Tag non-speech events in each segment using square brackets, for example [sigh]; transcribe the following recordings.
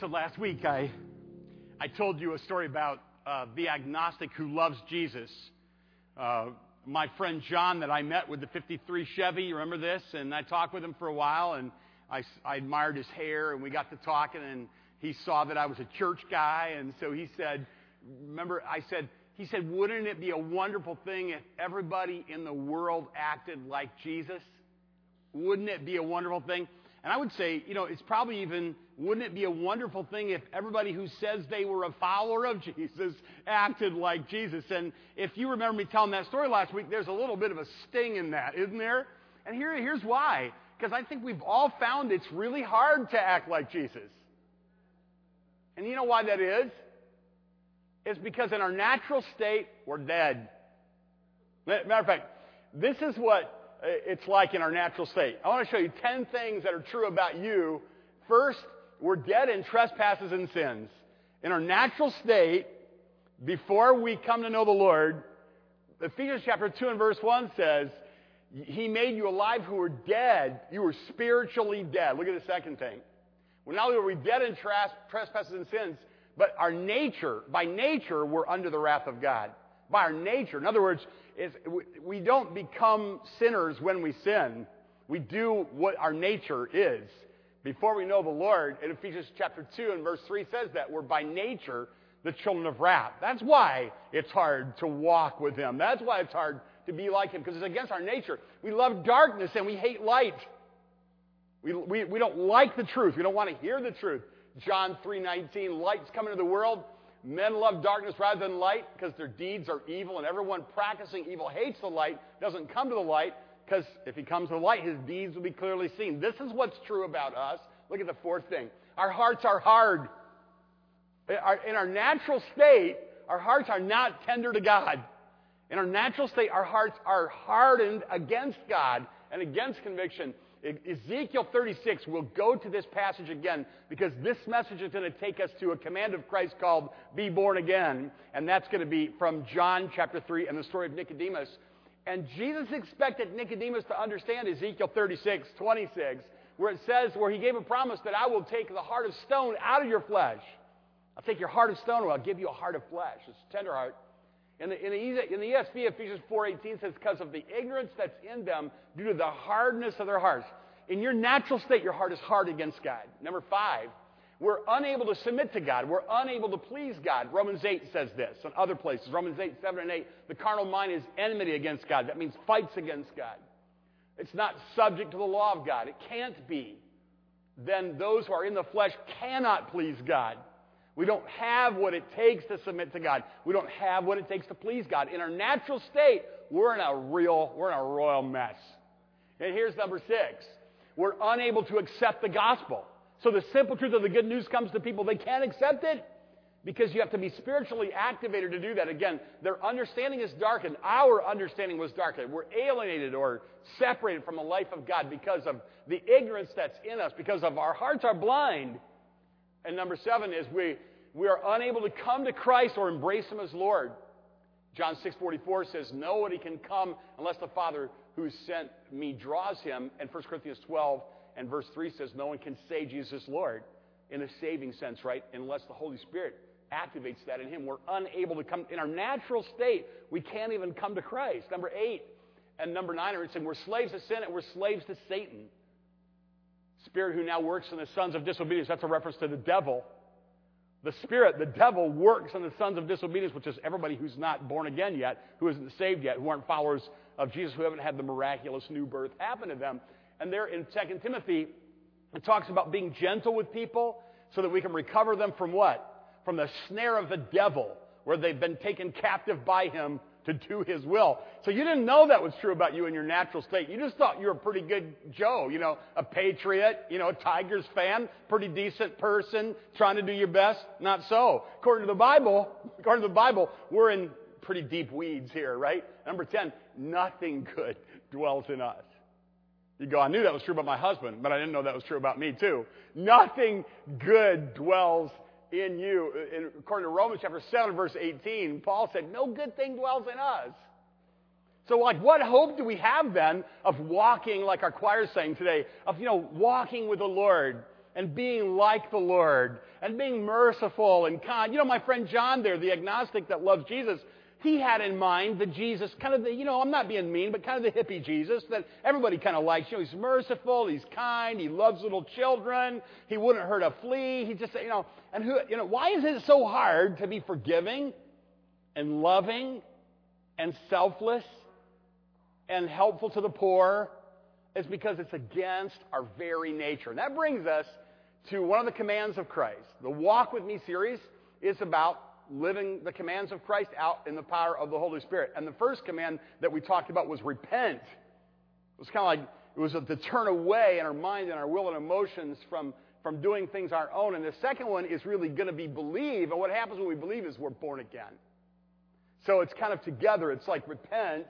So last week I, I told you a story about uh, the agnostic who loves Jesus. Uh, my friend John that I met with the 53 Chevy, you remember this? And I talked with him for a while and I, I admired his hair and we got to talking and he saw that I was a church guy and so he said, remember I said, he said, wouldn't it be a wonderful thing if everybody in the world acted like Jesus? Wouldn't it be a wonderful thing? And I would say, you know, it's probably even, wouldn't it be a wonderful thing if everybody who says they were a follower of Jesus acted like Jesus? And if you remember me telling that story last week, there's a little bit of a sting in that, isn't there? And here, here's why. Because I think we've all found it's really hard to act like Jesus. And you know why that is? It's because in our natural state, we're dead. Matter of fact, this is what uh, it's like in our natural state. I want to show you 10 things that are true about you. First, we're dead in trespasses and sins. In our natural state, before we come to know the Lord, Ephesians chapter 2 and verse 1 says, He made you alive who were dead. You were spiritually dead. Look at the second thing. Well, not only were we dead in trespasses and sins, but our nature, by nature, we're under the wrath of God. By our nature. In other words, we don't become sinners when we sin. We do what our nature is. Before we know the Lord, in Ephesians chapter 2 and verse 3 says that we're by nature the children of wrath. That's why it's hard to walk with Him. That's why it's hard to be like Him, because it's against our nature. We love darkness and we hate light. We, we, we don't like the truth. We don't want to hear the truth. John 3.19, light's coming to the world Men love darkness rather than light because their deeds are evil, and everyone practicing evil hates the light, doesn't come to the light, because if he comes to light, his deeds will be clearly seen. This is what's true about us. Look at the fourth thing. Our hearts are hard. In our natural state, our hearts are not tender to God. In our natural state, our hearts are hardened against God and against conviction. Ezekiel 36, we'll go to this passage again because this message is going to take us to a command of Christ called be born again. And that's going to be from John chapter 3 and the story of Nicodemus. And Jesus expected Nicodemus to understand Ezekiel 36, 26, where it says, where he gave a promise that I will take the heart of stone out of your flesh. I'll take your heart of stone and I'll give you a heart of flesh. A tender heart. In the, in the, in the ESV, Ephesians 4.18 says, because of the ignorance that's in them due to the hardness of their hearts. In your natural state, your heart is hard against God. Number five, we're unable to submit to God. We're unable to please God. Romans 8 says this and other places. Romans 8, 7, and 8. The carnal mind is enmity against God. That means fights against God. It's not subject to the law of God. It can't be. Then those who are in the flesh cannot please God. We don't have what it takes to submit to God. We don't have what it takes to please God. In our natural state, we're in a real, we're in a royal mess. And here's number six. We're unable to accept the gospel. So the simple truth of the good news comes to people. They can't accept it because you have to be spiritually activated to do that. Again, their understanding is darkened. Our understanding was darkened. We're alienated or separated from the life of God because of the ignorance that's in us, because of our hearts are blind. And number seven is we, we are unable to come to Christ or embrace Him as Lord. John 6.44 says, Nobody can come unless the Father who sent me draws him. And 1 Corinthians 12 and verse 3 says, No one can say Jesus Lord in a saving sense, right? Unless the Holy Spirit activates that in him. We're unable to come. In our natural state, we can't even come to Christ. Number eight and number nine are saying we're slaves to sin and we're slaves to Satan. Spirit who now works in the sons of disobedience. That's a reference to the devil. The Spirit, the devil, works in the sons of disobedience, which is everybody who's not born again yet, who isn't saved yet, who aren't followers of Jesus, who haven't had the miraculous new birth happen to them. And there in 2 Timothy, it talks about being gentle with people so that we can recover them from what? From the snare of the devil, where they've been taken captive by him to do his will. So you didn't know that was true about you in your natural state. You just thought you were a pretty good Joe, you know, a patriot, you know, a Tigers fan, pretty decent person, trying to do your best. Not so. According to the Bible, according to the Bible, we're in pretty deep weeds here, right? Number 10, nothing good [laughs] dwells in us. You go, I knew that was true about my husband, but I didn't know that was true about me too. Nothing good dwells in you. In, according to Romans chapter 7, verse 18, Paul said, No good thing dwells in us. So, like, what hope do we have then of walking, like our choir saying today, of, you know, walking with the Lord? and being like the Lord and being merciful and kind. You know, my friend John there, the agnostic that loves Jesus, he had in mind the Jesus, kind of the, you know, I'm not being mean, but kind of the hippie Jesus that everybody kind of likes. You know, he's merciful, he's kind, he loves little children, he wouldn't hurt a flea. He just, you know, and who, you know, why is it so hard to be forgiving and loving and selfless and helpful to the poor? It's because it's against our very nature. And that brings us to one of the commands of Christ. The Walk With Me series is about living the commands of Christ out in the power of the Holy Spirit. And the first command that we talked about was repent. It was kind of like it was to turn away in our mind and our will and emotions from, from doing things our own. And the second one is really going to be believe. And what happens when we believe is we're born again. So it's kind of together. It's like repent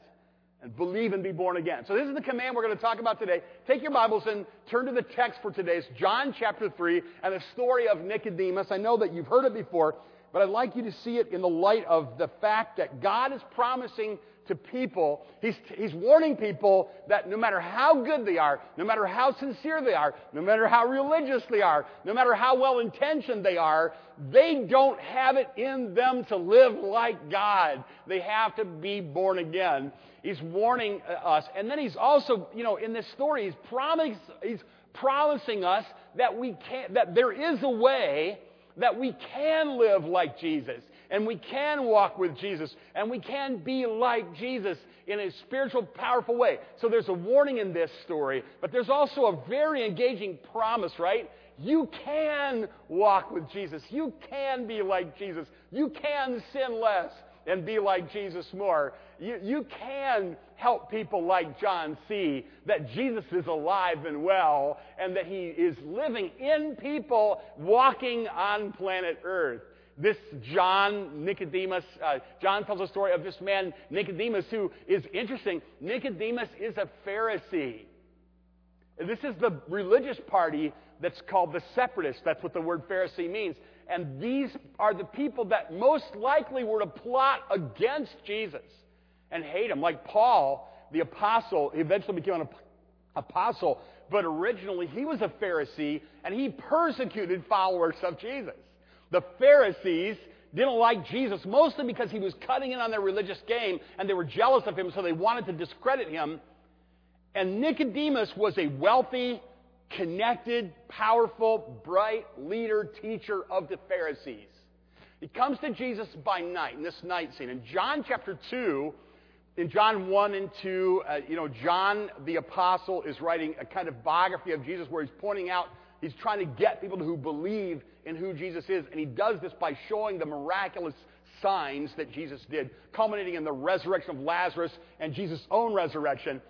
and believe and be born again. So this is the command we're going to talk about today. Take your Bibles and turn to the text for today. It's John chapter 3 and the story of Nicodemus. I know that you've heard it before, but I'd like you to see it in the light of the fact that God is promising to people, he's, he's warning people that no matter how good they are, no matter how sincere they are, no matter how religious they are, no matter how well intentioned they are, they don't have it in them to live like God. They have to be born again. He's warning uh, us. And then he's also, you know, in this story, he's, promise, he's promising us that we can't that there is a way that we can live like Jesus and we can walk with Jesus and we can be like Jesus in a spiritual, powerful way. So there's a warning in this story, but there's also a very engaging promise, right? You can walk with Jesus. You can be like Jesus. You can sin less and be like Jesus more. You, you can help people like John see that Jesus is alive and well and that he is living in people walking on planet Earth. This John, Nicodemus, uh, John tells a story of this man, Nicodemus, who is interesting. Nicodemus is a Pharisee. This is the religious party that's called the separatists. That's what the word Pharisee means. And these are the people that most likely were to plot against Jesus and hate him. Like Paul, the apostle, he eventually became an apostle, but originally he was a Pharisee and he persecuted followers of Jesus. The Pharisees didn't like Jesus mostly because he was cutting in on their religious game and they were jealous of him, so they wanted to discredit him. And Nicodemus was a wealthy, connected, powerful, bright leader, teacher of the Pharisees. He comes to Jesus by night, in this night scene. In John chapter 2, in John 1 and 2, uh, you know, John the apostle is writing a kind of biography of Jesus where he's pointing out, he's trying to get people who believe in who Jesus is. And he does this by showing the miraculous signs that Jesus did, culminating in the resurrection of Lazarus and Jesus' own resurrection.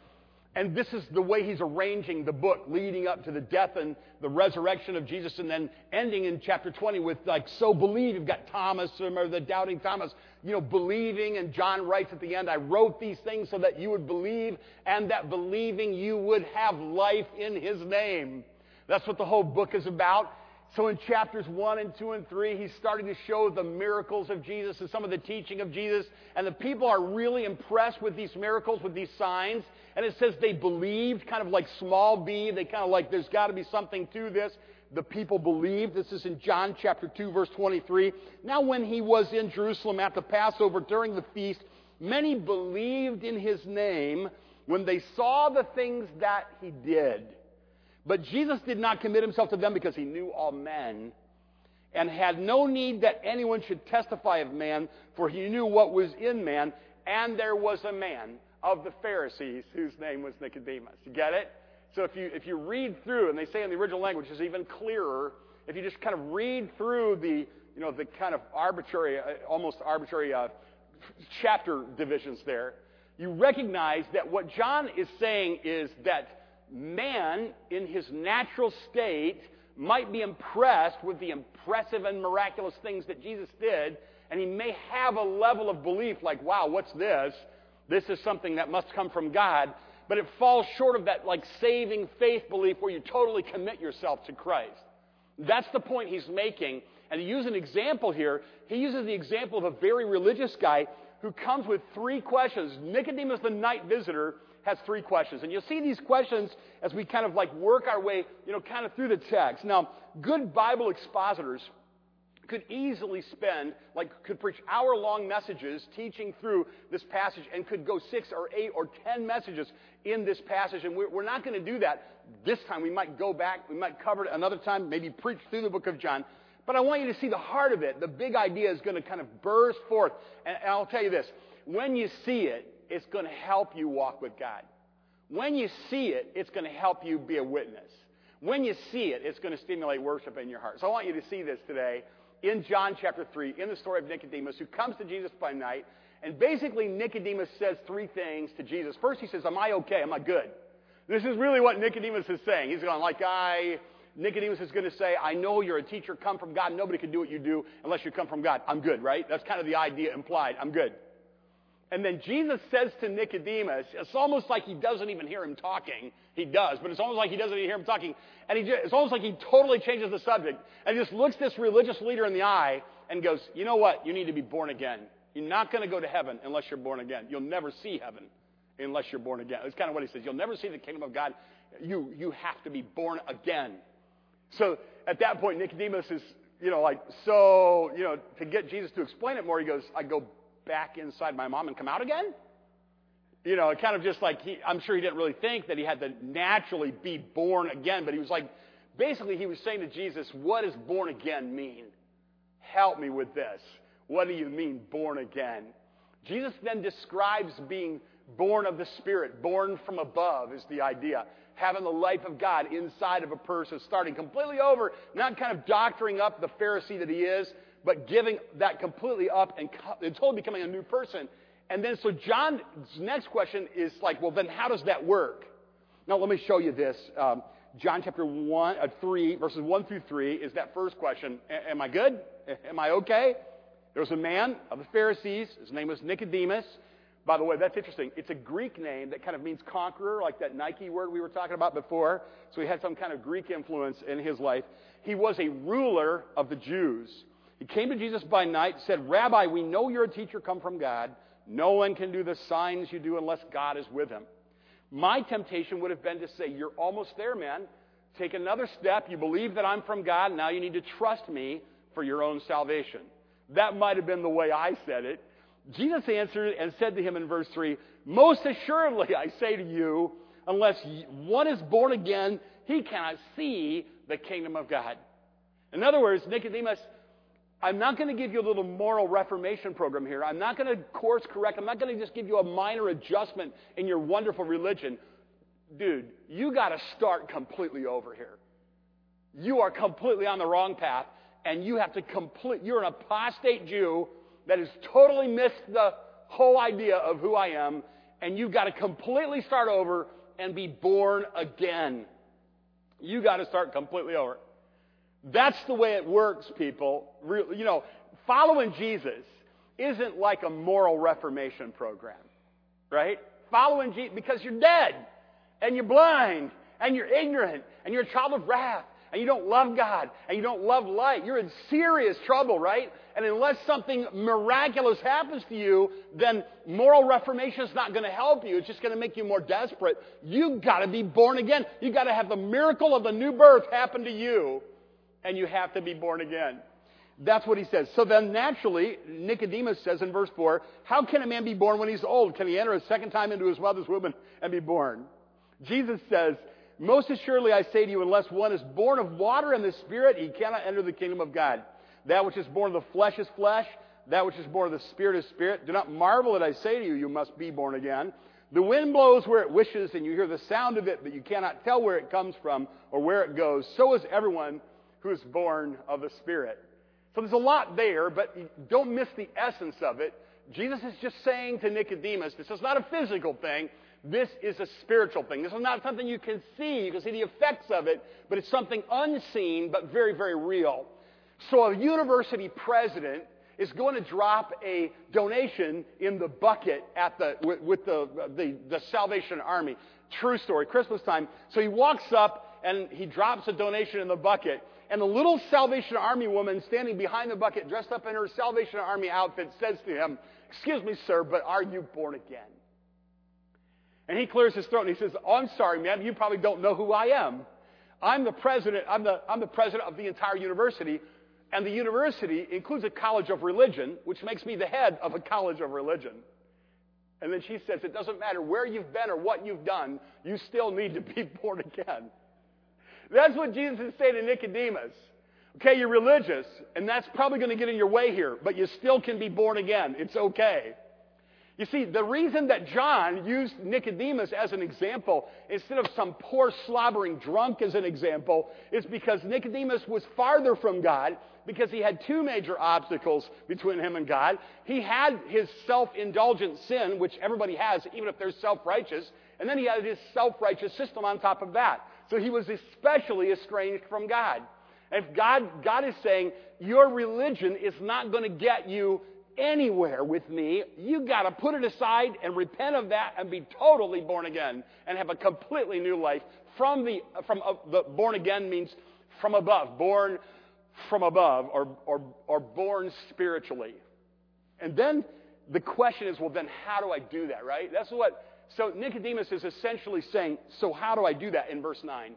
And this is the way he's arranging the book, leading up to the death and the resurrection of Jesus, and then ending in chapter 20 with, like, so believe. You've got Thomas, remember the doubting Thomas, you know, believing. And John writes at the end, I wrote these things so that you would believe, and that believing you would have life in his name. That's what the whole book is about. So in chapters 1 and 2 and 3, he's starting to show the miracles of Jesus and some of the teaching of Jesus. And the people are really impressed with these miracles, with these signs. And it says they believed, kind of like small b. They kind of like, there's got to be something to this. The people believed. This is in John chapter 2, verse 23. Now, when he was in Jerusalem at the Passover during the feast, many believed in his name when they saw the things that he did. But Jesus did not commit himself to them because he knew all men and had no need that anyone should testify of man, for he knew what was in man. And there was a man of the Pharisees whose name was Nicodemus. You get it? So if you, if you read through, and they say in the original language is even clearer, if you just kind of read through the, you know, the kind of arbitrary, uh, almost arbitrary uh, chapter divisions there, you recognize that what John is saying is that man in his natural state might be impressed with the impressive and miraculous things that Jesus did, and he may have a level of belief like, wow, what's this? This is something that must come from God. But it falls short of that like saving faith belief where you totally commit yourself to Christ. That's the point he's making. And he uses an example here. He uses the example of a very religious guy who comes with three questions. Nicodemus, the night visitor, has three questions. And you'll see these questions as we kind of like work our way, you know, kind of through the text. Now, good Bible expositors could easily spend, like, could preach hour long messages teaching through this passage and could go six or eight or ten messages in this passage. And we're, not going to do that this time. We might go back, we might cover it another time, maybe preach through the book of John. But I want you to see the heart of it. The big idea is going to kind of burst forth. And I'll tell you this when you see it, it's going to help you walk with God. When you see it, it's going to help you be a witness. When you see it, it's going to stimulate worship in your heart. So I want you to see this today in John chapter 3, in the story of Nicodemus, who comes to Jesus by night. And basically, Nicodemus says three things to Jesus. First, he says, Am I okay? Am I good? This is really what Nicodemus is saying. He's going, like, I, Nicodemus is going to say, I know you're a teacher, come from God. Nobody can do what you do unless you come from God. I'm good, right? That's kind of the idea implied. I'm good. And then Jesus says to Nicodemus, it's almost like he doesn't even hear him talking. He does, but it's almost like he doesn't even hear him talking. And he just, it's almost like he totally changes the subject and he just looks this religious leader in the eye and goes, You know what? You need to be born again. You're not going to go to heaven unless you're born again. You'll never see heaven unless you're born again. It's kind of what he says. You'll never see the kingdom of God. You, you have to be born again. So at that point, Nicodemus is, you know, like, so, you know, to get Jesus to explain it more, he goes, I go back inside my mom and come out again? You know, kind of just like he, I'm sure he didn't really think that he had to naturally be born again, but he was like, basically, he was saying to Jesus, What does born again mean? Help me with this. What do you mean, born again? Jesus then describes being born of the Spirit, born from above, is the idea. Having the life of God inside of a person, starting completely over, not kind of doctoring up the Pharisee that he is, but giving that completely up and, totally becoming a new person. And then, so John's next question is like, well, then how does that work? Now, let me show you this. Um, John chapter 1, uh, 3, verses 1 through 3 is that first question. A- am I good? Am I okay? There was a man of the Pharisees. His name was Nicodemus. By the way, that's interesting. It's a Greek name that kind of means conqueror, like that Nike word we were talking about before. So he had some kind of Greek influence in his life. He was a ruler of the Jews. He came to Jesus by night, said, Rabbi, we know you're a teacher come from God. No one can do the signs you do unless God is with him. My temptation would have been to say, You're almost there, man. Take another step. You believe that I'm from God. Now you need to trust me for your own salvation. That might have been the way I said it. Jesus answered and said to him in verse 3 Most assuredly, I say to you, unless one is born again, he cannot see the kingdom of God. In other words, Nicodemus, I'm not going to give you a little moral reformation program here. I'm not going to course correct. I'm not going to just give you a minor adjustment in your wonderful religion. Dude, you got to start completely over here. You are completely on the wrong path, and you have to complete. You're an apostate Jew that has totally missed the whole idea of who I am, and you've got to completely start over and be born again. You got to start completely over. That's the way it works, people. You know, following Jesus isn't like a moral reformation program, right? Following Jesus, because you're dead, and you're blind, and you're ignorant, and you're a child of wrath, and you don't love God, and you don't love light. You're in serious trouble, right? And unless something miraculous happens to you, then moral reformation is not going to help you. It's just going to make you more desperate. You've got to be born again. You've got to have the miracle of the new birth happen to you and you have to be born again. That's what he says. So then naturally, Nicodemus says in verse 4, How can a man be born when he's old? Can he enter a second time into his mother's womb and be born? Jesus says, Most assuredly I say to you, unless one is born of water and the Spirit, he cannot enter the kingdom of God. That which is born of the flesh is flesh, that which is born of the Spirit is spirit. Do not marvel that I say to you, you must be born again. The wind blows where it wishes, and you hear the sound of it, but you cannot tell where it comes from or where it goes. So is everyone who is born of the Spirit. So there's a lot there, but don't miss the essence of it. Jesus is just saying to Nicodemus, this is not a physical thing. This is a spiritual thing. This is not something you can see. You can see the effects of it, but it's something unseen, but very, very real. So a university president is going to drop a donation in the bucket at the, with, with the, the, the Salvation Army. True story, Christmas time. So he walks up and he drops a donation in the bucket. And the little Salvation Army woman standing behind the bucket, dressed up in her Salvation Army outfit, says to him, Excuse me, sir, but are you born again? And he clears his throat and he says, Oh, I'm sorry, man. You probably don't know who I am. I'm the president. I'm the, I'm the president of the entire university. And the university includes a college of religion, which makes me the head of a college of religion. And then she says, It doesn't matter where you've been or what you've done, you still need to be [laughs] born again. That's what Jesus is saying to Nicodemus. Okay, you're religious, and that's probably going to get in your way here, but you still can be born again. It's okay. You see, the reason that John used Nicodemus as an example instead of some poor slobbering drunk as an example is because Nicodemus was farther from God because he had two major obstacles between him and God. He had his self indulgent sin, which everybody has, even if they're self righteous, and then he had his self righteous system on top of that. So he was especially estranged from God. If God, God is saying, your religion is not going to get you anywhere with me, you got to put it aside and repent of that and be totally born again and have a completely new life. From the, from uh, the born again means from above, born from above, or, or, or born spiritually. And then the question is, well, then how do I do that, right? That's what, so Nicodemus is essentially saying, so how do I do that in verse 9?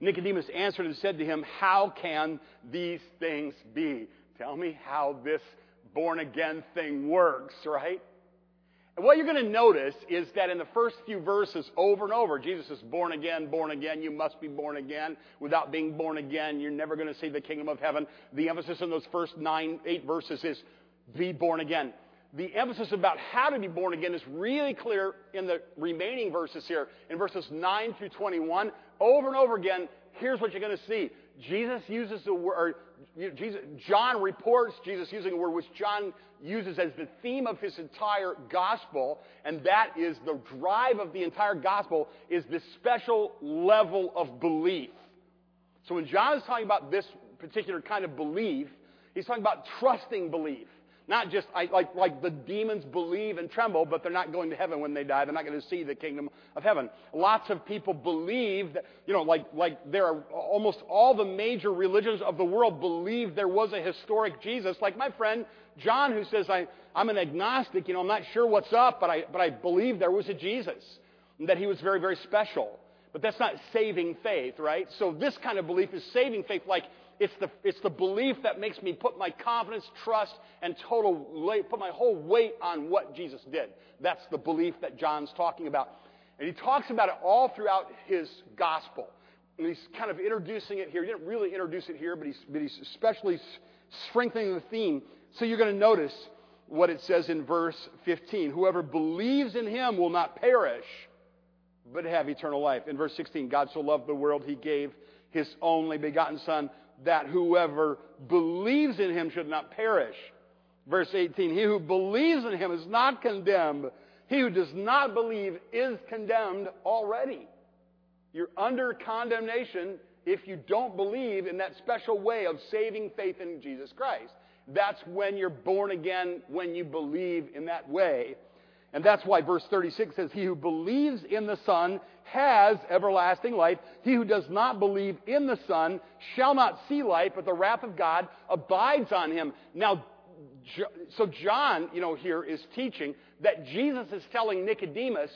Nicodemus answered and said to him, How can these things be? Tell me how this born again thing works, right? And what you're going to notice is that in the first few verses, over and over, Jesus is born again, born again. You must be born again. Without being born again, you're never going to see the kingdom of heaven. The emphasis in those first nine, eight verses is be born again. The emphasis about how to be born again is really clear in the remaining verses here. In verses 9 through 21, over and over again, here's what you're going to see. Jesus uses the word, Jesus, John reports Jesus using a word which John uses as the theme of his entire gospel, and that is the drive of the entire gospel is this special level of belief. So when John is talking about this particular kind of belief, he's talking about trusting belief. Not just I, like, like the demons believe and tremble, but they're not going to heaven when they die. They're not going to see the kingdom of heaven. Lots of people believe that, you know, like, like there are almost all the major religions of the world believe there was a historic Jesus. Like my friend John, who says, I, I'm an agnostic, you know, I'm not sure what's up, but I, but I believe there was a Jesus and that he was very, very special. But that's not saving faith, right? So this kind of belief is saving faith, like it's the, it's the belief that makes me put my confidence, trust, and total, put my whole weight on what Jesus did. That's the belief that John's talking about. And he talks about it all throughout his gospel. And he's kind of introducing it here. He didn't really introduce it here, but he's, but he's especially strengthening the theme. So you're going to notice what it says in verse 15. Whoever believes in him will not perish, but have eternal life. In verse 16, God so loved the world, he gave his only begotten Son, that whoever believes in him should not perish. Verse 18, he who believes in him is not condemned. He who does not believe is condemned already. You're under condemnation if you don't believe in that special way of saving faith in Jesus Christ. That's when you're born again, when you believe in that way. And that's why verse 36 says, He who believes in the Son has everlasting life. He who does not believe in the Son shall not see life, but the wrath of God abides on him. Now, so John, you know, here is teaching that Jesus is telling Nicodemus,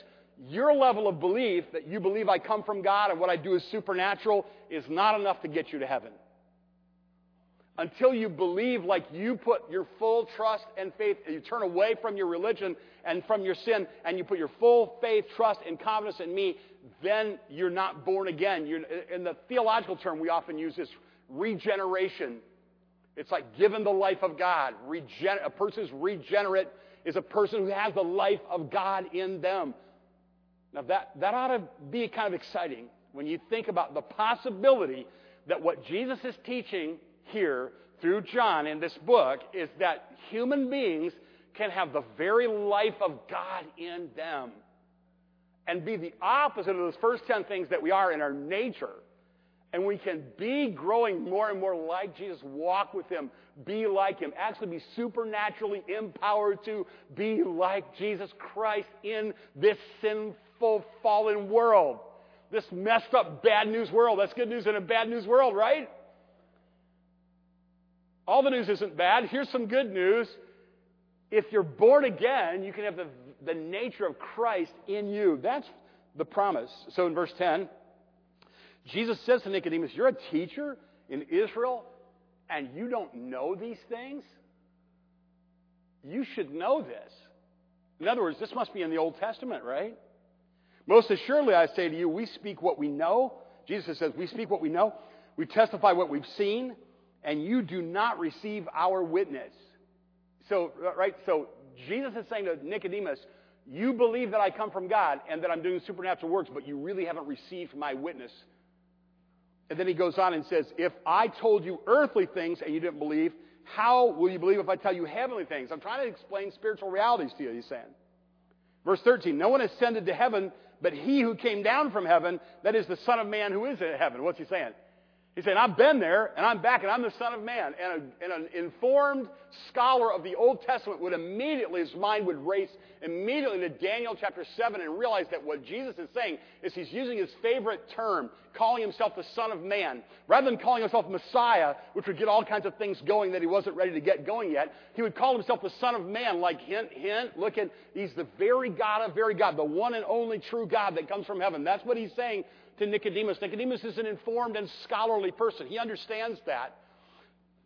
your level of belief that you believe I come from God and what I do is supernatural is not enough to get you to heaven until you believe like you put your full trust and faith, you turn away from your religion and from your sin, and you put your full faith, trust, and confidence in me, then you're not born again. You're, in the theological term, we often use this regeneration. It's like given the life of God. Regen- a person who's regenerate is a person who has the life of God in them. Now, that, that ought to be kind of exciting when you think about the possibility that what Jesus is teaching here through John in this book is that human beings can have the very life of God in them and be the opposite of those first 10 things that we are in our nature. And we can be growing more and more like Jesus, walk with Him, be like Him, actually be supernaturally empowered to be like Jesus Christ in this sinful, fallen world. This messed up, bad news world. That's good news in a bad news world, right? All the news isn't bad. Here's some good news. if you're born again, you can have the, the nature of Christ in you. That's the promise. So in verse 10, Jesus says to Nicodemus, You're a teacher in Israel and you don't know these things? You should know this. In other words, this must be in the Old Testament, right? Most assuredly, I say to you, we speak what we know. Jesus says, We speak what we know. We testify what we've seen, and you do not receive our witness. So, right? So, Jesus is saying to Nicodemus, You believe that I come from God and that I'm doing supernatural works, but you really haven't received my witness. And then he goes on and says, If I told you earthly things and you didn't believe, how will you believe if I tell you heavenly things? I'm trying to explain spiritual realities to you, he's saying. Verse 13, no one ascended to heaven but he who came down from heaven, that is the Son of Man who is in heaven. What's he saying? He said, I've been there and I'm back and I'm the Son of Man. And, a, and, an informed scholar of the Old Testament would immediately, his mind would race immediately to Daniel chapter 7 and realize that what Jesus is saying is he's using his favorite term, calling himself the Son of Man. Rather than calling himself Messiah, which would get all kinds of things going that he wasn't ready to get going yet, he would call himself the Son of Man, like hint, hint, look at, he's the very God of very God, the one and only true God that comes from heaven. That's what he's saying to Nicodemus. Nicodemus is an informed and scholarly person. He understands that.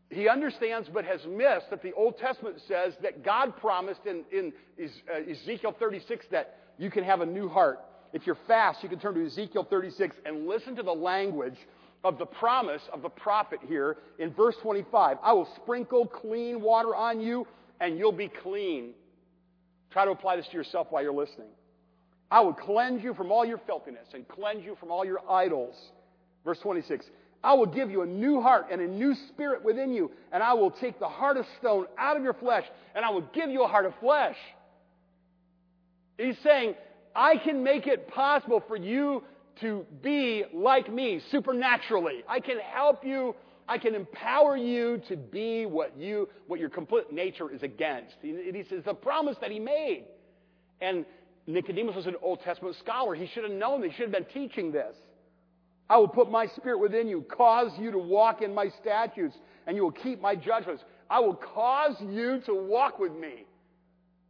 He understands but has missed that the Old Testament says that God promised in, in uh, Ezekiel 36 that you can have a new heart. If you're fast, you can turn to Ezekiel 36 and listen to the language of the promise of the prophet here in verse 25. I will sprinkle clean water on you and you'll be clean. Try to apply this to yourself while you're listening. I will cleanse you from all your filthiness and cleanse you from all your idols. Verse 26. I will give you a new heart and a new spirit within you, and I will take the heart of stone out of your flesh, and I will give you a heart of flesh. He's saying, I can make it possible for you to be like me supernaturally. I can help you. I can empower you to be what you, what your complete nature is against. He, says the promise that he made. And Nicodemus was an Old Testament scholar. He should have known this. He should have been teaching this. I will put my spirit within you, cause you to walk in my statutes, and you will keep my judgments. I will cause you to walk with me.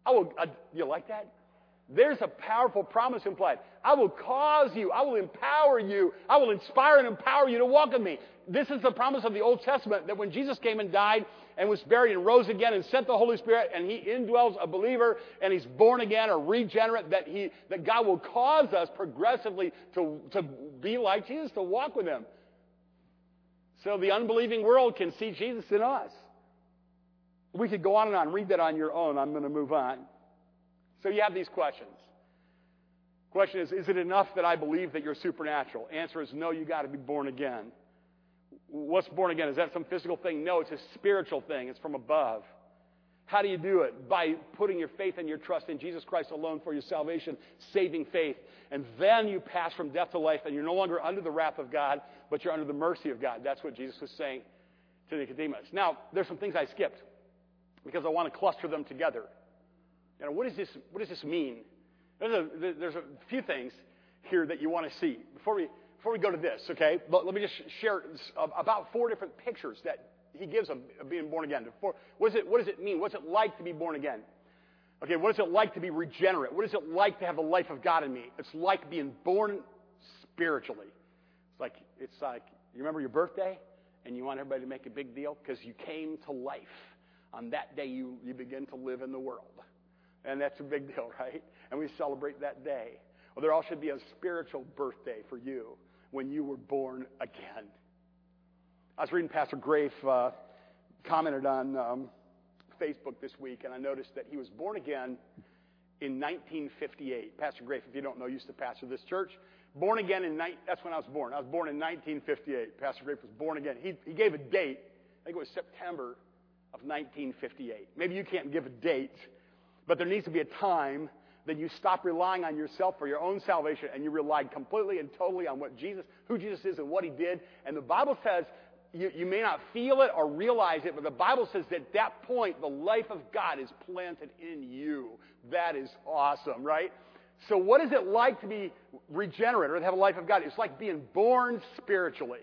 I will, uh, you like that? There's a powerful promise implied. I will cause you, I will empower you, I will inspire and empower you to walk with me. This is the promise of the Old Testament that when Jesus came and died and was buried and rose again and sent the Holy Spirit and he indwells a believer and he's born again or regenerate, that, he, that God will cause us progressively to, to be like Jesus, to walk with him. So the unbelieving world can see Jesus in us. We could go on and on. Read that on your own. I'm going to move on. So you have these questions. Question is, is it enough that I believe that you're supernatural? Answer is no, you got to be born again. What's born again? Is that some physical thing? No, it's a spiritual thing. It's from above. How do you do it? By putting your faith and your trust in Jesus Christ alone for your salvation, saving faith. And then you pass from death to life, and you're no longer under the wrath of God, but you're under the mercy of God. That's what Jesus was saying to the Nicodemus. Now, there's some things I skipped because I want to cluster them together. You know, what, is this, what does this mean? There's a, there's a few things here that you want to see. Before we, before we go to this, okay, let, let me just share about four different pictures that he gives of, being born again. What, is it, what does it mean? What's it like to be born again? Okay, what is it like to be regenerate? What is it like to have the life of God in me? It's like being born spiritually. It's like, it's like, you remember your birthday? And you want everybody to make a big deal? Because you came to life. On that day, you, you begin to live in the world. And that's a big deal, [laughs] right? And we celebrate that day. Well, there all should be a spiritual birthday for you when you were born again. I was reading Pastor Grafe uh, commented on um, Facebook this week, and I noticed that he was born again in 1958. Pastor Grafe, if you don't know, used to pastor this church. Born again in ni- that's when I was born. I was born in 1958. Pastor Grafe was born again. He, he gave a date. I think it was September of 1958. Maybe you can't give a date, but there needs to be a time that you stop relying on yourself for your own salvation and you rely completely and totally on what Jesus, who Jesus is and what he did. And the Bible says you, you may not feel it or realize it, but the Bible says that at that point the life of God is planted in you. That is awesome, right? So what is it like to be regenerate or to have a life of God? It's like being born spiritually.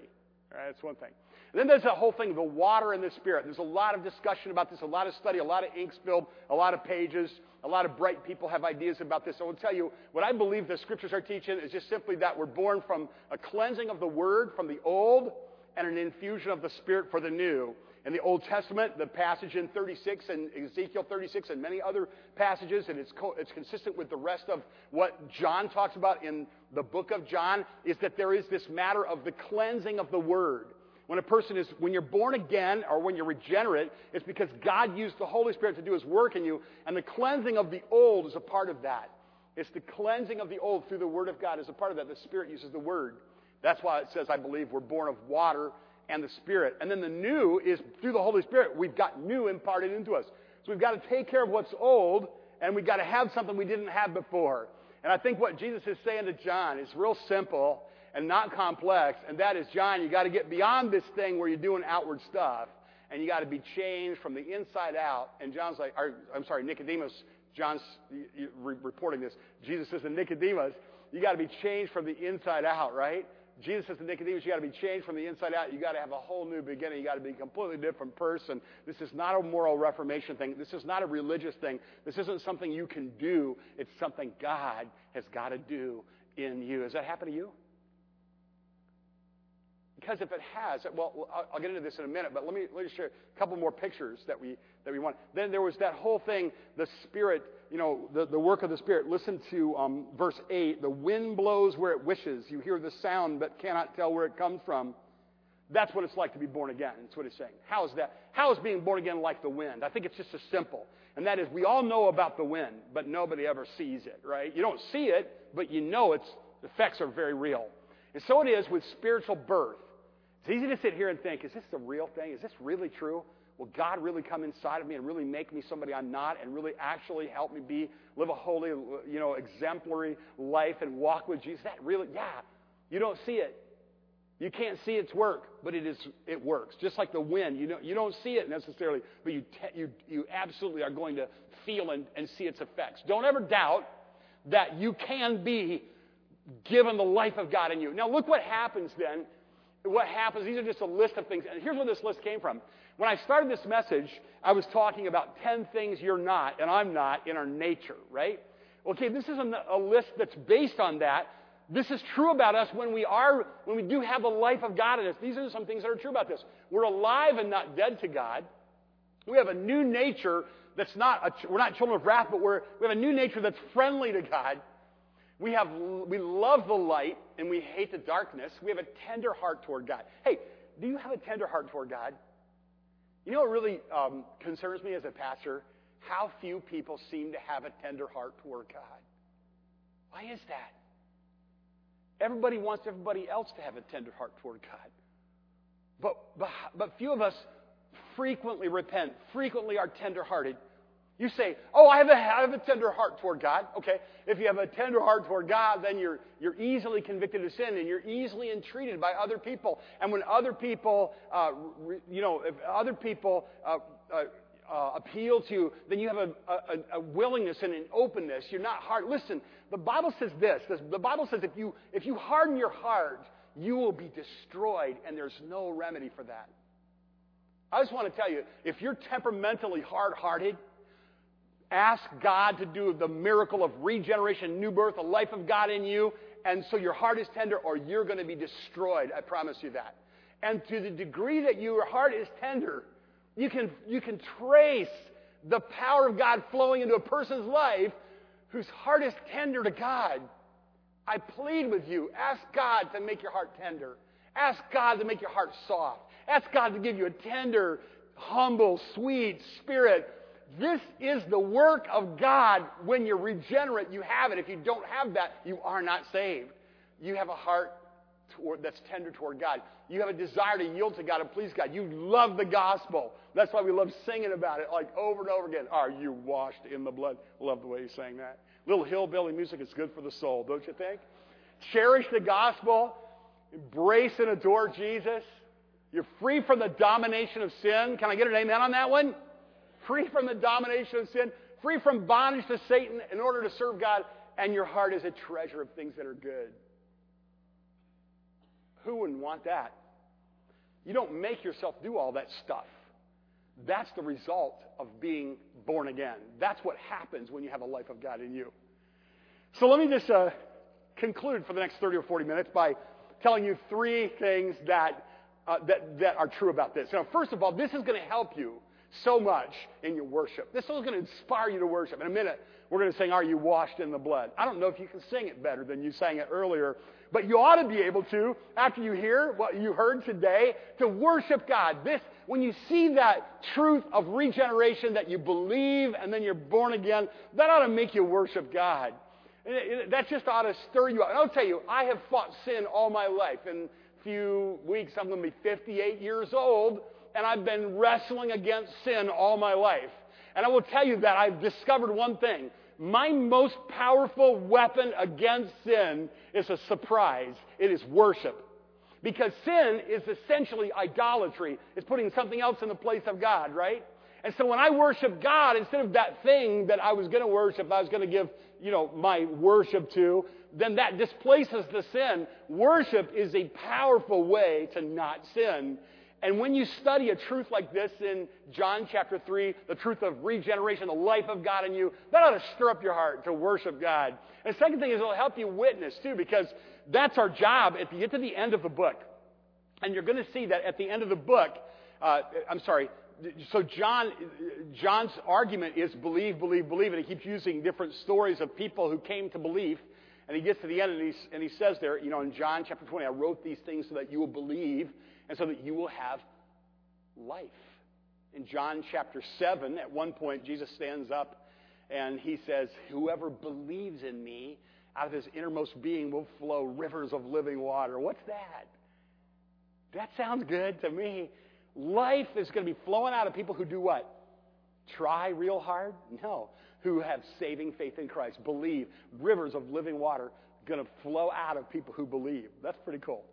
All right, that's one thing. And then there's that whole thing, of the water and the spirit. There's a lot of discussion about this, a lot of study, a lot of ink spilled, a lot of pages. A lot of bright people have ideas about this. I will tell you what I believe the scriptures are teaching is just simply that we're born from a cleansing of the word from the old and an infusion of the spirit for the new. In the Old Testament, the passage in 36 and Ezekiel 36 and many other passages, and it's, co- it's consistent with the rest of what John talks about in the book of John, is that there is this matter of the cleansing of the word. When a person is, when you're born again or when you're regenerate, it's because God used the Holy Spirit to do His work in you, and the cleansing of the old is a part of that. It's the cleansing of the old through the Word of God is a part of that. The Spirit uses the Word. That's why it says, I believe, we're born of water and the Spirit. And then the new is through the Holy Spirit, we've got new imparted into us. So we've got to take care of what's old, and we've got to have something we didn't have before. And I think what Jesus is saying to John is real simple and not complex, and that is, John, you got to get beyond this thing where you're doing outward stuff, and you got to be changed from the inside out. And John's like, or, I'm sorry, Nicodemus, John's reporting this. Jesus says to Nicodemus, you got to be changed from the inside out, right? Jesus says to Nicodemus, you got to be changed from the inside out. You got to have a whole new beginning. You got to be a completely different person. This is not a moral reformation thing. This is not a religious thing. This isn't something you can do. It's something God has got to do in you. Has that happened to you? Because if it has, well, I'll get into this in a minute, but let me, let me share a couple more pictures that we, that we want. Then there was that whole thing, the Spirit, you know, the, the work of the Spirit. Listen to um, verse 8. The wind blows where it wishes. You hear the sound, but cannot tell where it comes from. That's what it's like to be born again. That's what he's saying. How is that? How is being born again like the wind? I think it's just as simple. And that is, we all know about the wind, but nobody ever sees it, right? You don't see it, but you know its effects are very real. And so it is with spiritual birth. It's easy to sit here and think, is this the real thing? Is this really true? Will God really come inside of me and really make me somebody I'm not and really actually help me be, live a holy, you know, exemplary life and walk with Jesus? That really, yeah. You don't see it. You can't see its work, but it is it works. Just like the wind, you know, you don't see it necessarily, but you te- you you absolutely are going to feel and, and see its effects. Don't ever doubt that you can be given the life of God in you. Now look what happens then what happens, these are just a list of things. And here's where this list came from. When I started this message, I was talking about 10 things you're not and I'm not in our nature, right? Okay, this is a, list that's based on that. This is true about us when we are, when we do have the life of God in us. These are some things that are true about this. We're alive and not dead to God. We have a new nature that's not, a, we're not children of wrath, but we're, we have a new nature that's friendly to God. We, have, we love the light and we hate the darkness. We have a tender heart toward God. Hey, do you have a tender heart toward God? You know what really um, concerns me as a pastor? How few people seem to have a tender heart toward God. Why is that? Everybody wants everybody else to have a tender heart toward God. But, but, but few of us frequently repent, frequently are tender hearted. You say, Oh, I have, a, I have a tender heart toward God. Okay. If you have a tender heart toward God, then you're, you're easily convicted of sin and you're easily entreated by other people. And when other people, uh, re, you know, if other people uh, uh, uh appeal to you, then you have a, a, a, willingness and an openness. You're not hard. Listen, the Bible says this. The Bible says if you, if you harden your heart, you will be destroyed, and there's no remedy for that. I just want to tell you, if you're temperamentally hard hearted, Ask God to do the miracle of regeneration, new birth, the life of God in you, and so your heart is tender, or you're going to be destroyed. I promise you that. And to the degree that your heart is tender, you can, you can trace the power of God flowing into a person's life whose heart is tender to God. I plead with you, ask God to make your heart tender. Ask God to make your heart soft. Ask God to give you a tender, humble, sweet spirit this is the work of God. When you're regenerate, you have it. If you don't have that, you are not saved. You have a heart toward, that's tender toward God. You have a desire to yield to God and please God. You love the gospel. That's why we love singing about it like over and over again. Are you washed in the blood? Love the way he sang that. Little hillbilly music is good for the soul, don't you think? Cherish the gospel. Embrace and adore Jesus. You're free from the domination of sin. Can I get an amen on that one? Free from the domination of sin, free from bondage to Satan in order to serve God, and your heart is a treasure of things that are good. Who wouldn't want that? You don't make yourself do all that stuff. That's the result of being born again. That's what happens when you have a life of God in you. So let me just uh, conclude for the next 30 or 40 minutes by telling you three things that, uh, that, that are true about this. Now, first of all, this is going to help you so much in your worship. This is going to inspire you to worship. In a minute, we're going to sing, Are You Washed in the Blood? I don't know if you can sing it better than you sang it earlier, but you ought to be able to, after you hear what you heard today, to worship God. This, when you see that truth of regeneration that you believe and then you're born again, that ought to make you worship God. That just ought to stir you up. And I'll tell you, I have fought sin all my life. In a few weeks, I'm going to be 58 years old, and I've been wrestling against sin all my life. And I will tell you that I've discovered one thing. My most powerful weapon against sin is a surprise. It is worship. Because sin is essentially idolatry. It's putting something else in the place of God, right? And so when I worship God, instead of that thing that I was going to worship, I was going to give, you know, my worship to, then that displaces the sin. Worship is a powerful way to not sin. And when you study a truth like this in John chapter 3, the truth of regeneration, the life of God in you, that ought to stir up your heart to worship God. And the second thing is it'll help you witness too, because that's our job if you get to the end of the book. And you're going to see that at the end of the book, uh, I'm sorry, so John, John's argument is believe, believe, believe, and he keeps using different stories of people who came to belief. And he gets to the end and, and he says there, you know, in John chapter 20, I wrote these things so that you will believe and so that you will have life. In John chapter 7, at one point, Jesus stands up and he says, Whoever believes in me, out of his innermost being will flow rivers of living water. What's that? That sounds good to me. Life is going to be flowing out of people who do what? Try real hard? No. Who have saving faith in Christ. Believe. Rivers of living water going to flow out of people who believe. That's pretty cool.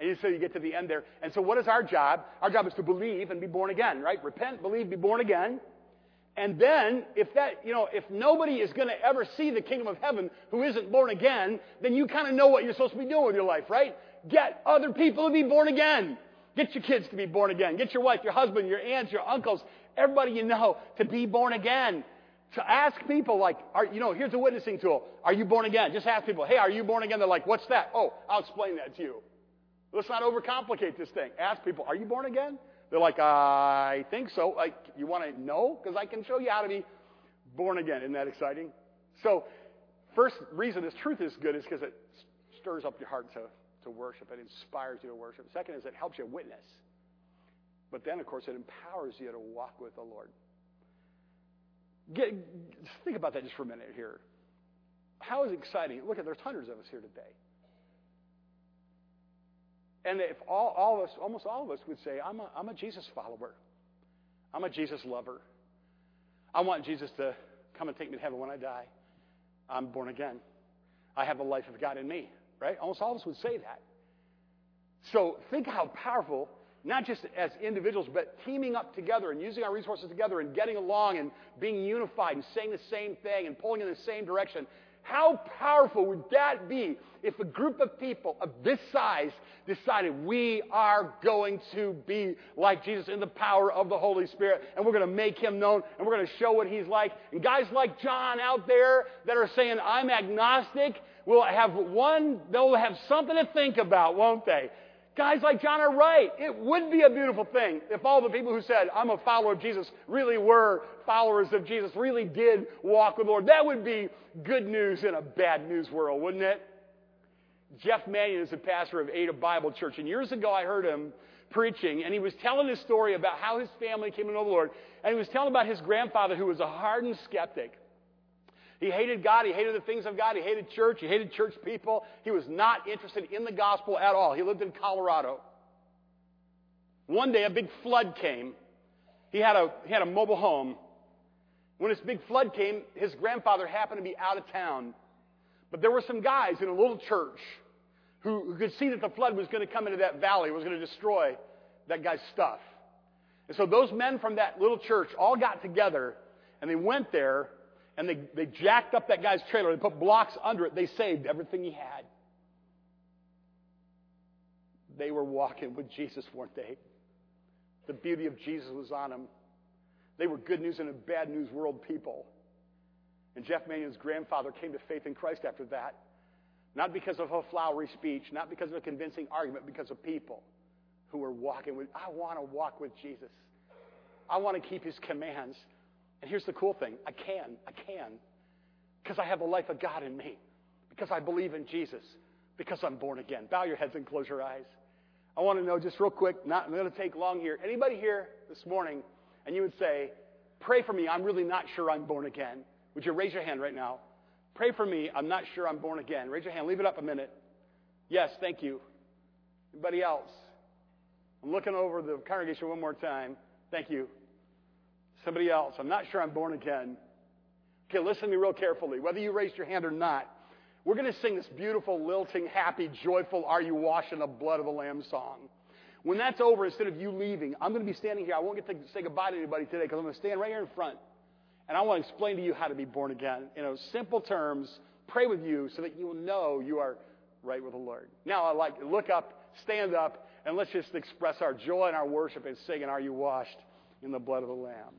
And so you get to the end there. And so what is our job? Our job is to believe and be born again, right? Repent, believe, be born again. And then, if that, you know, if nobody is going to ever see the kingdom of heaven who isn't born again, then you kind of know what you're supposed to be doing with your life, right? Get other people to be born again. Get your kids to be born again. Get your wife, your husband, your aunts, your uncles, everybody you know to be born again. To ask people, like, are, you know, here's a witnessing tool. Are you born again? Just ask people, hey, are you born again? They're like, what's that? Oh, I'll explain that to you. Let's not overcomplicate this thing. Ask people, are you born again? They're like, I think so. Like, you want to know? Because I can show you how to be born again. Isn't that exciting? So, first reason this truth is good is because it stirs up your heart to, to worship. It inspires you to worship. Second is it helps you witness. But then, of course, it empowers you to walk with the Lord. Get, think about that just for a minute here. How is it exciting? Look at there's hundreds of us here today. And if all, all of us, almost all of us would say, I'm a, I'm a Jesus follower. I'm a Jesus lover. I want Jesus to come and take me to heaven when I die. I'm born again. I have the life of God in me, right? Almost all of us would say that. So think how powerful, not just as individuals, but teaming up together and using our resources together and getting along and being unified and saying the same thing and pulling in the same direction how powerful would that be if a group of people of this size decided we are going to be like Jesus in the power of the Holy Spirit and we're going to make him known and we're going to show what he's like. And guys like John out there that are saying, I'm agnostic, will have one, they'll have something to think about, won't they? Guys like John are right. It would be a beautiful thing if all the people who said, I'm a follower of Jesus, really were followers of Jesus, really did walk with the Lord. That would be good news in a bad news world, wouldn't it? Jeff Manion is a pastor of Ada Bible Church, and years ago I heard him preaching, and he was telling his story about how his family came to know the Lord, and he was telling about his grandfather who was a hardened skeptic. He hated God. He hated the things of God. He hated church. He hated church people. He was not interested in the gospel at all. He lived in Colorado. One day, a big flood came. He had a, he had a mobile home. When this big flood came, his grandfather happened to be out of town. But there were some guys in a little church who, who could see that the flood was going to come into that valley, was going to destroy that guy's stuff. And so those men from that little church all got together and they went there and they, they jacked up that guy's trailer. They put blocks under it. They saved everything he had. they were walking with Jesus, weren't they? The beauty of Jesus was on them. They were good news in a bad news world people. And Jeff Manion's grandfather came to faith in Christ after that. Not because of a flowery speech, not because of a convincing argument, because of people who were walking with, I want to walk with Jesus. I want to keep his commands. And here's the cool thing I can. I can. Because I have the life of God in me. Because I believe in Jesus. Because I'm born again. Bow your heads and close your eyes. I want to know just real quick, not going to take long here. Anybody here this morning, and you would say, Pray for me, I'm really not sure I'm born again. Would you raise your hand right now? Pray for me, I'm not sure I'm born again. Raise your hand, leave it up a minute. Yes, thank you. Anybody else? I'm looking over the congregation one more time. Thank you. Somebody else, I'm not sure I'm born again. Okay, listen to me real carefully. Whether you raised your hand or not, we're going to sing this beautiful, lilting, happy, joyful, Are You Washed in the Blood of the Lamb song. When that's over, instead of you leaving, I'm going to be standing here. I won't get to say goodbye to anybody today because I'm going to stand right here in front. And I want to explain to you how to be born again. In simple terms, pray with you so that you will know you are right with the Lord. Now, I like look up, stand up, and let's just express our joy and our worship and sing, and Are You Washed in the Blood of the Lamb?